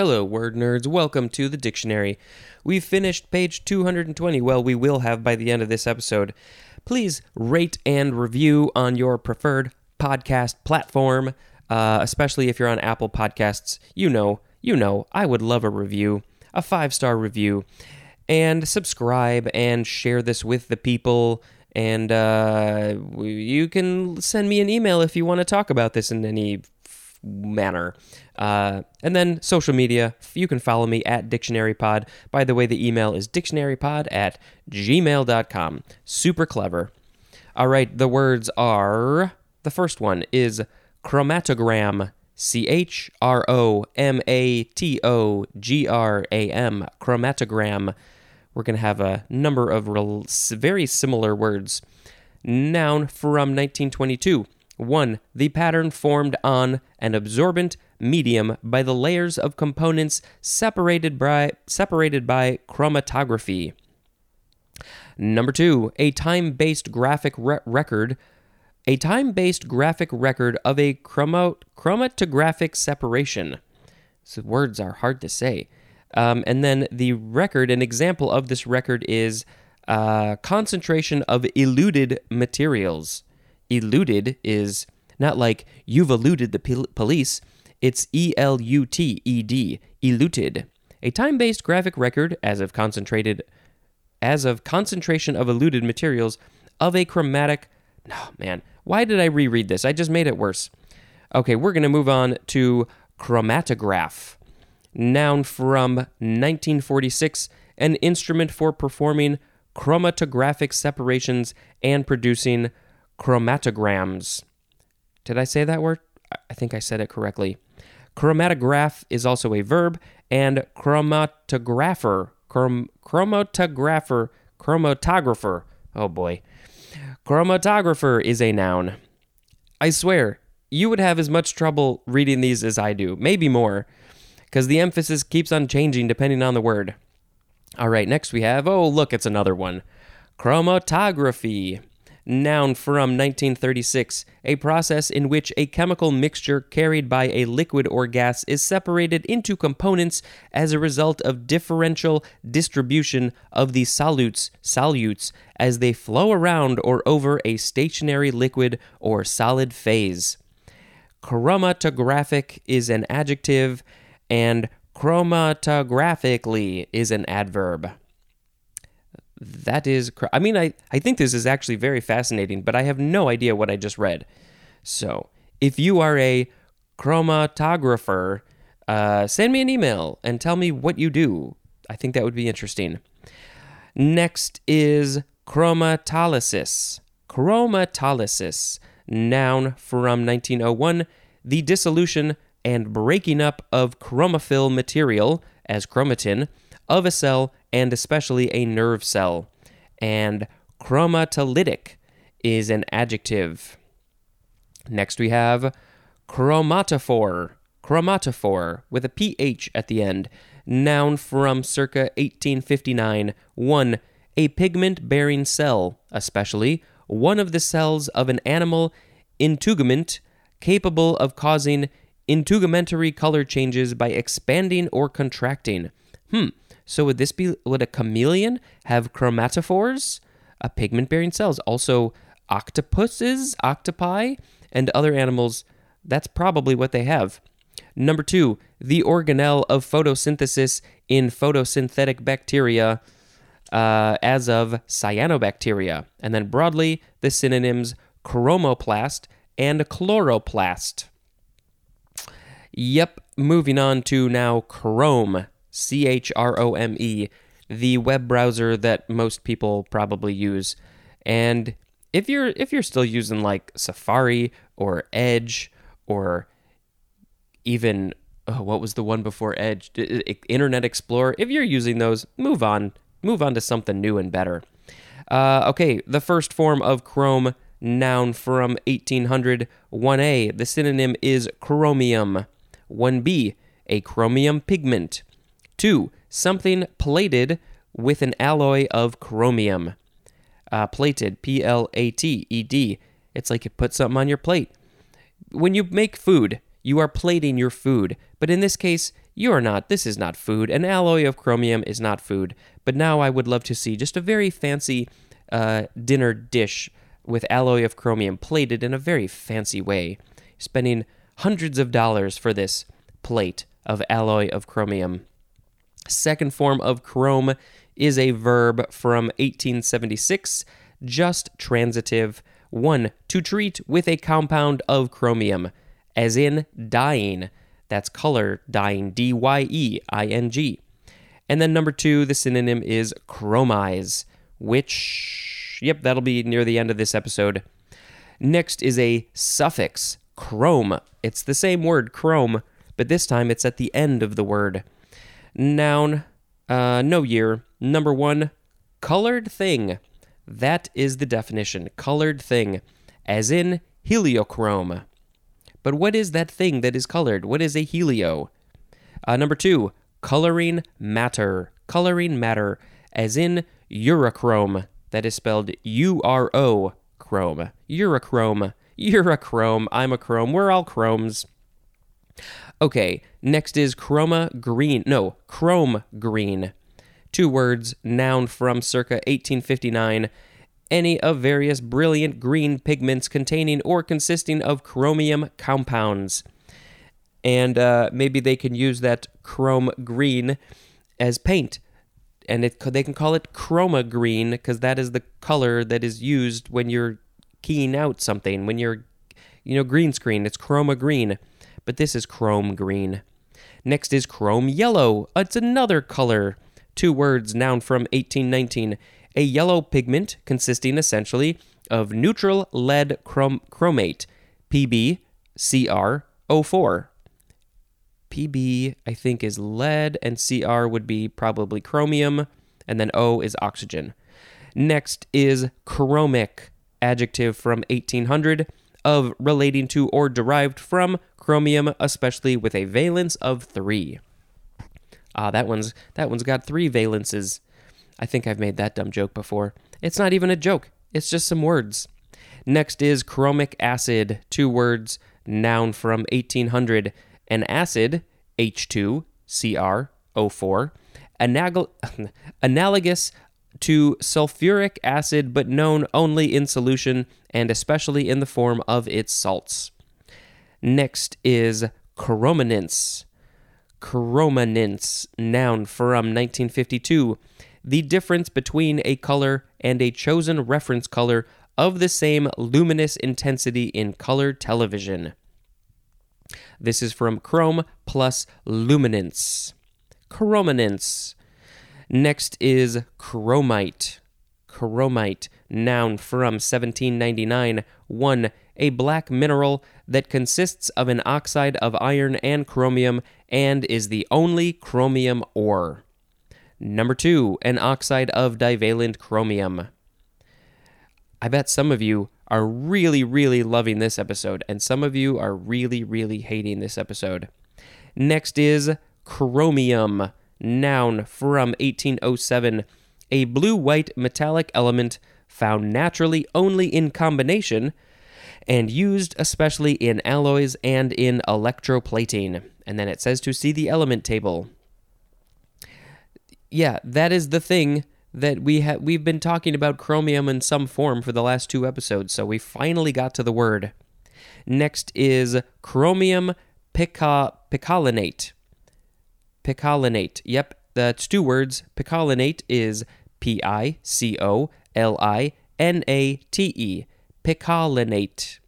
Hello, word nerds. Welcome to the dictionary. We've finished page 220. Well, we will have by the end of this episode. Please rate and review on your preferred podcast platform, uh, especially if you're on Apple Podcasts. You know, you know, I would love a review, a five star review, and subscribe and share this with the people. And uh, you can send me an email if you want to talk about this in any manner. Uh, and then social media, you can follow me at dictionarypod. By the way, the email is dictionarypod at gmail.com. Super clever. All right, the words are the first one is chromatogram. C H R O M A T O G R A M. Chromatogram. We're going to have a number of very similar words. Noun from 1922. 1. The pattern formed on an absorbent medium by the layers of components separated by, separated by chromatography. Number 2. A time based graphic re- record. A time based graphic record of a chromo- chromatographic separation. So words are hard to say. Um, and then the record, an example of this record is uh, concentration of eluted materials eluted is not like you've eluded the pol- police, it's E L U T E D, eluted. A time-based graphic record as of concentrated as of concentration of eluted materials of a chromatic Oh man, why did I reread this? I just made it worse. Okay, we're going to move on to chromatograph. Noun from 1946, an instrument for performing chromatographic separations and producing chromatograms. Did I say that word? I think I said it correctly. Chromatograph is also a verb, and chromatographer, chrom- chromatographer, chromatographer. Oh boy. Chromatographer is a noun. I swear, you would have as much trouble reading these as I do, maybe more, because the emphasis keeps on changing depending on the word. All right, next we have, oh, look, it's another one chromatography noun from 1936, a process in which a chemical mixture carried by a liquid or gas is separated into components as a result of differential distribution of the solutes solutes as they flow around or over a stationary liquid or solid phase. Chromatographic is an adjective and chromatographically is an adverb that is i mean I, I think this is actually very fascinating but i have no idea what i just read. So if you are a chromatographer uh, send me an email and tell me what you do. I think that would be interesting. Next is chromatolysis. Chromatolysis noun from 1901 the dissolution and breaking up of chromophil material as chromatin of a cell and especially a nerve cell. And chromatolytic is an adjective. Next we have chromatophore. Chromatophore with a PH at the end. Noun from circa 1859. 1. A pigment bearing cell, especially one of the cells of an animal integument capable of causing integumentary color changes by expanding or contracting. Hmm, so would this be would a chameleon have chromatophores, a pigment bearing cells? Also octopuses, octopi, and other animals, that's probably what they have. Number 2, the organelle of photosynthesis in photosynthetic bacteria uh, as of cyanobacteria. And then broadly, the synonyms chromoplast and chloroplast. Yep, moving on to now chrome. C H R O M E, the web browser that most people probably use. And if you're if you're still using like Safari or Edge or even oh, what was the one before Edge, Internet Explorer, if you're using those, move on, move on to something new and better. Uh, okay, the first form of Chrome noun from 1800 1a the synonym is chromium 1b a chromium pigment 2. Something plated with an alloy of chromium. Uh, plated, P L A T E D. It's like you put something on your plate. When you make food, you are plating your food, but in this case, You are not, this is not food. An alloy of chromium is not food. But now I would love to see just a very fancy uh, dinner dish with alloy of chromium plated in a very fancy way. Spending hundreds of dollars for this plate of alloy of chromium. Second form of chrome is a verb from 1876, just transitive. 1. To treat with a compound of chromium, as in dyeing. That's color dyeing, D Y E I N G. And then number two, the synonym is chromize, which, yep, that'll be near the end of this episode. Next is a suffix, chrome. It's the same word, chrome, but this time it's at the end of the word. Noun, uh, no year. Number one, colored thing. That is the definition, colored thing, as in heliochrome. But what is that thing that is colored? What is a helio? Uh, number two, coloring matter. Coloring matter, as in urochrome. That is spelled U R O chrome. Urochrome. Urochrome. I'm a chrome. We're all chromes. Okay, next is chroma green. No, chrome green. Two words, noun from circa 1859. Any of various brilliant green pigments containing or consisting of chromium compounds. And uh, maybe they can use that chrome green as paint. And it, they can call it chroma green because that is the color that is used when you're keying out something. When you're, you know, green screen, it's chroma green but this is chrome green. Next is chrome yellow. It's another color. Two words, noun from 1819. A yellow pigment consisting essentially of neutral lead chrom- chromate, PbCrO4. Pb, I think, is lead, and Cr would be probably chromium, and then O is oxygen. Next is chromic, adjective from 1800 of relating to or derived from chromium, especially with a valence of three. Ah, that one's that one's got three valences. I think I've made that dumb joke before. It's not even a joke. It's just some words. Next is chromic acid, two words, noun from 1800. An acid, H2CrO4, anag- analogous to sulfuric acid but known only in solution and especially in the form of its salts. Next is chrominance. Chrominance, noun from 1952. The difference between a color and a chosen reference color of the same luminous intensity in color television. This is from chrome plus luminance. Chrominance. Next is chromite. Chromite, noun from 1799. 1. A black mineral that consists of an oxide of iron and chromium and is the only chromium ore. Number 2. An oxide of divalent chromium. I bet some of you are really, really loving this episode, and some of you are really, really hating this episode. Next is chromium noun from 1807, a blue white metallic element found naturally only in combination and used especially in alloys and in electroplating. And then it says to see the element table. Yeah, that is the thing that we have we've been talking about chromium in some form for the last two episodes, so we finally got to the word. Next is chromium pica- picolinate. Picolinate. Yep, that's two words. Picolinate is P I C O L I N A T E. Picolinate.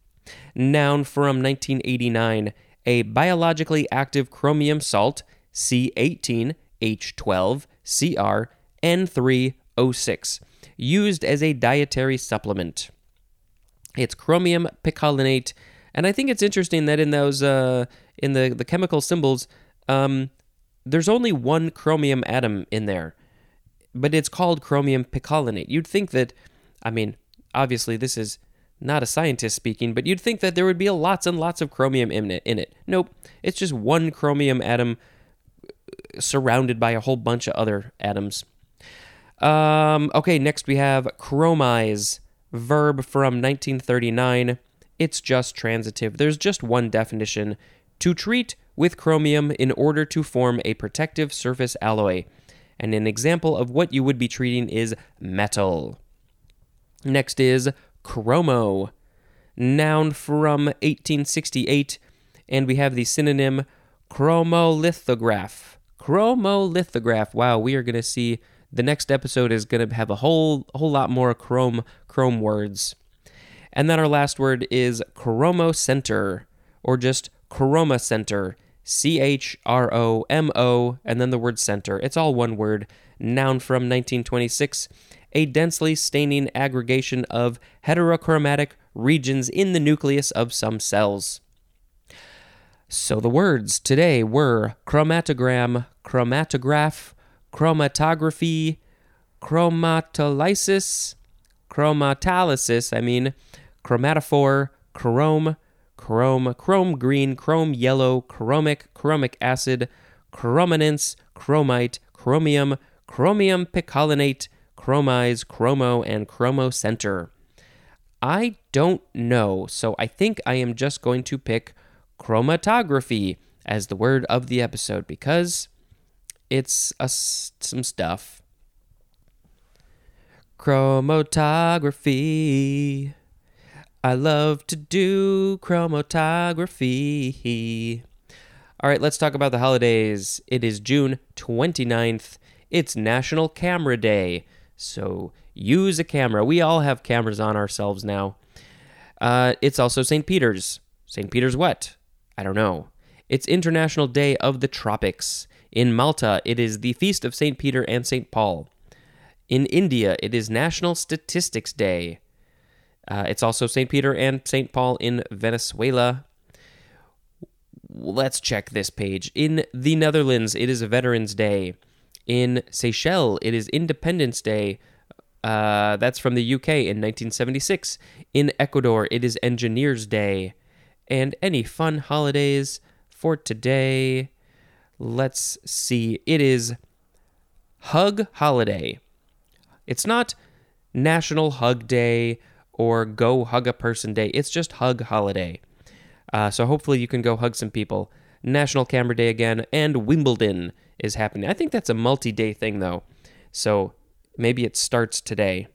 Noun from 1989. A biologically active chromium salt, C18H12Cr N3O6, used as a dietary supplement. It's chromium picolinate, and I think it's interesting that in those uh, in the the chemical symbols, um, there's only one chromium atom in there, but it's called chromium picolinate. You'd think that, I mean, obviously this is not a scientist speaking, but you'd think that there would be a lots and lots of chromium in it. In it. Nope, it's just one chromium atom uh, surrounded by a whole bunch of other atoms. Um, okay, next we have chromize, verb from 1939. It's just transitive. There's just one definition to treat with chromium in order to form a protective surface alloy. And an example of what you would be treating is metal. Next is chromo, noun from 1868, and we have the synonym chromolithograph. Chromolithograph. Wow, we are going to see the next episode is going to have a whole whole lot more chrome chrome words. And then our last word is chromocenter or just chroma center. C H R O M O and then the word center. It's all one word. Noun from 1926 a densely staining aggregation of heterochromatic regions in the nucleus of some cells. So the words today were chromatogram, chromatograph, chromatography, chromatolysis, chromatolysis, I mean, chromatophore, chrome, chrome, chrome green, chrome yellow, chromic, chromic acid, chrominance, chromite, chromium, chromium picolinate, chromize, chromo, and chromocenter. I don't know, so I think I am just going to pick chromatography as the word of the episode because it's a, some stuff. Chromatography. I love to do chromatography. All right, let's talk about the holidays. It is June 29th. It's National Camera Day. So use a camera. We all have cameras on ourselves now. Uh, it's also St. Peter's. St. Peter's what? I don't know. It's International Day of the Tropics. In Malta, it is the Feast of St. Peter and St. Paul. In India, it is National Statistics Day. Uh, it's also St. Peter and St. Paul in Venezuela. Let's check this page. In the Netherlands, it is Veterans Day. In Seychelles, it is Independence Day. Uh, that's from the UK in 1976. In Ecuador, it is Engineers Day. And any fun holidays for today? Let's see. It is Hug Holiday. It's not National Hug Day or Go Hug a Person Day. It's just Hug Holiday. Uh, so hopefully you can go hug some people. National Camera Day again, and Wimbledon is happening. I think that's a multi day thing, though. So maybe it starts today.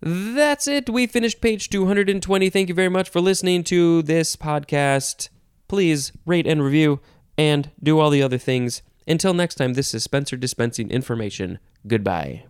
That's it. We finished page 220. Thank you very much for listening to this podcast. Please rate and review and do all the other things. Until next time, this is Spencer dispensing information. Goodbye.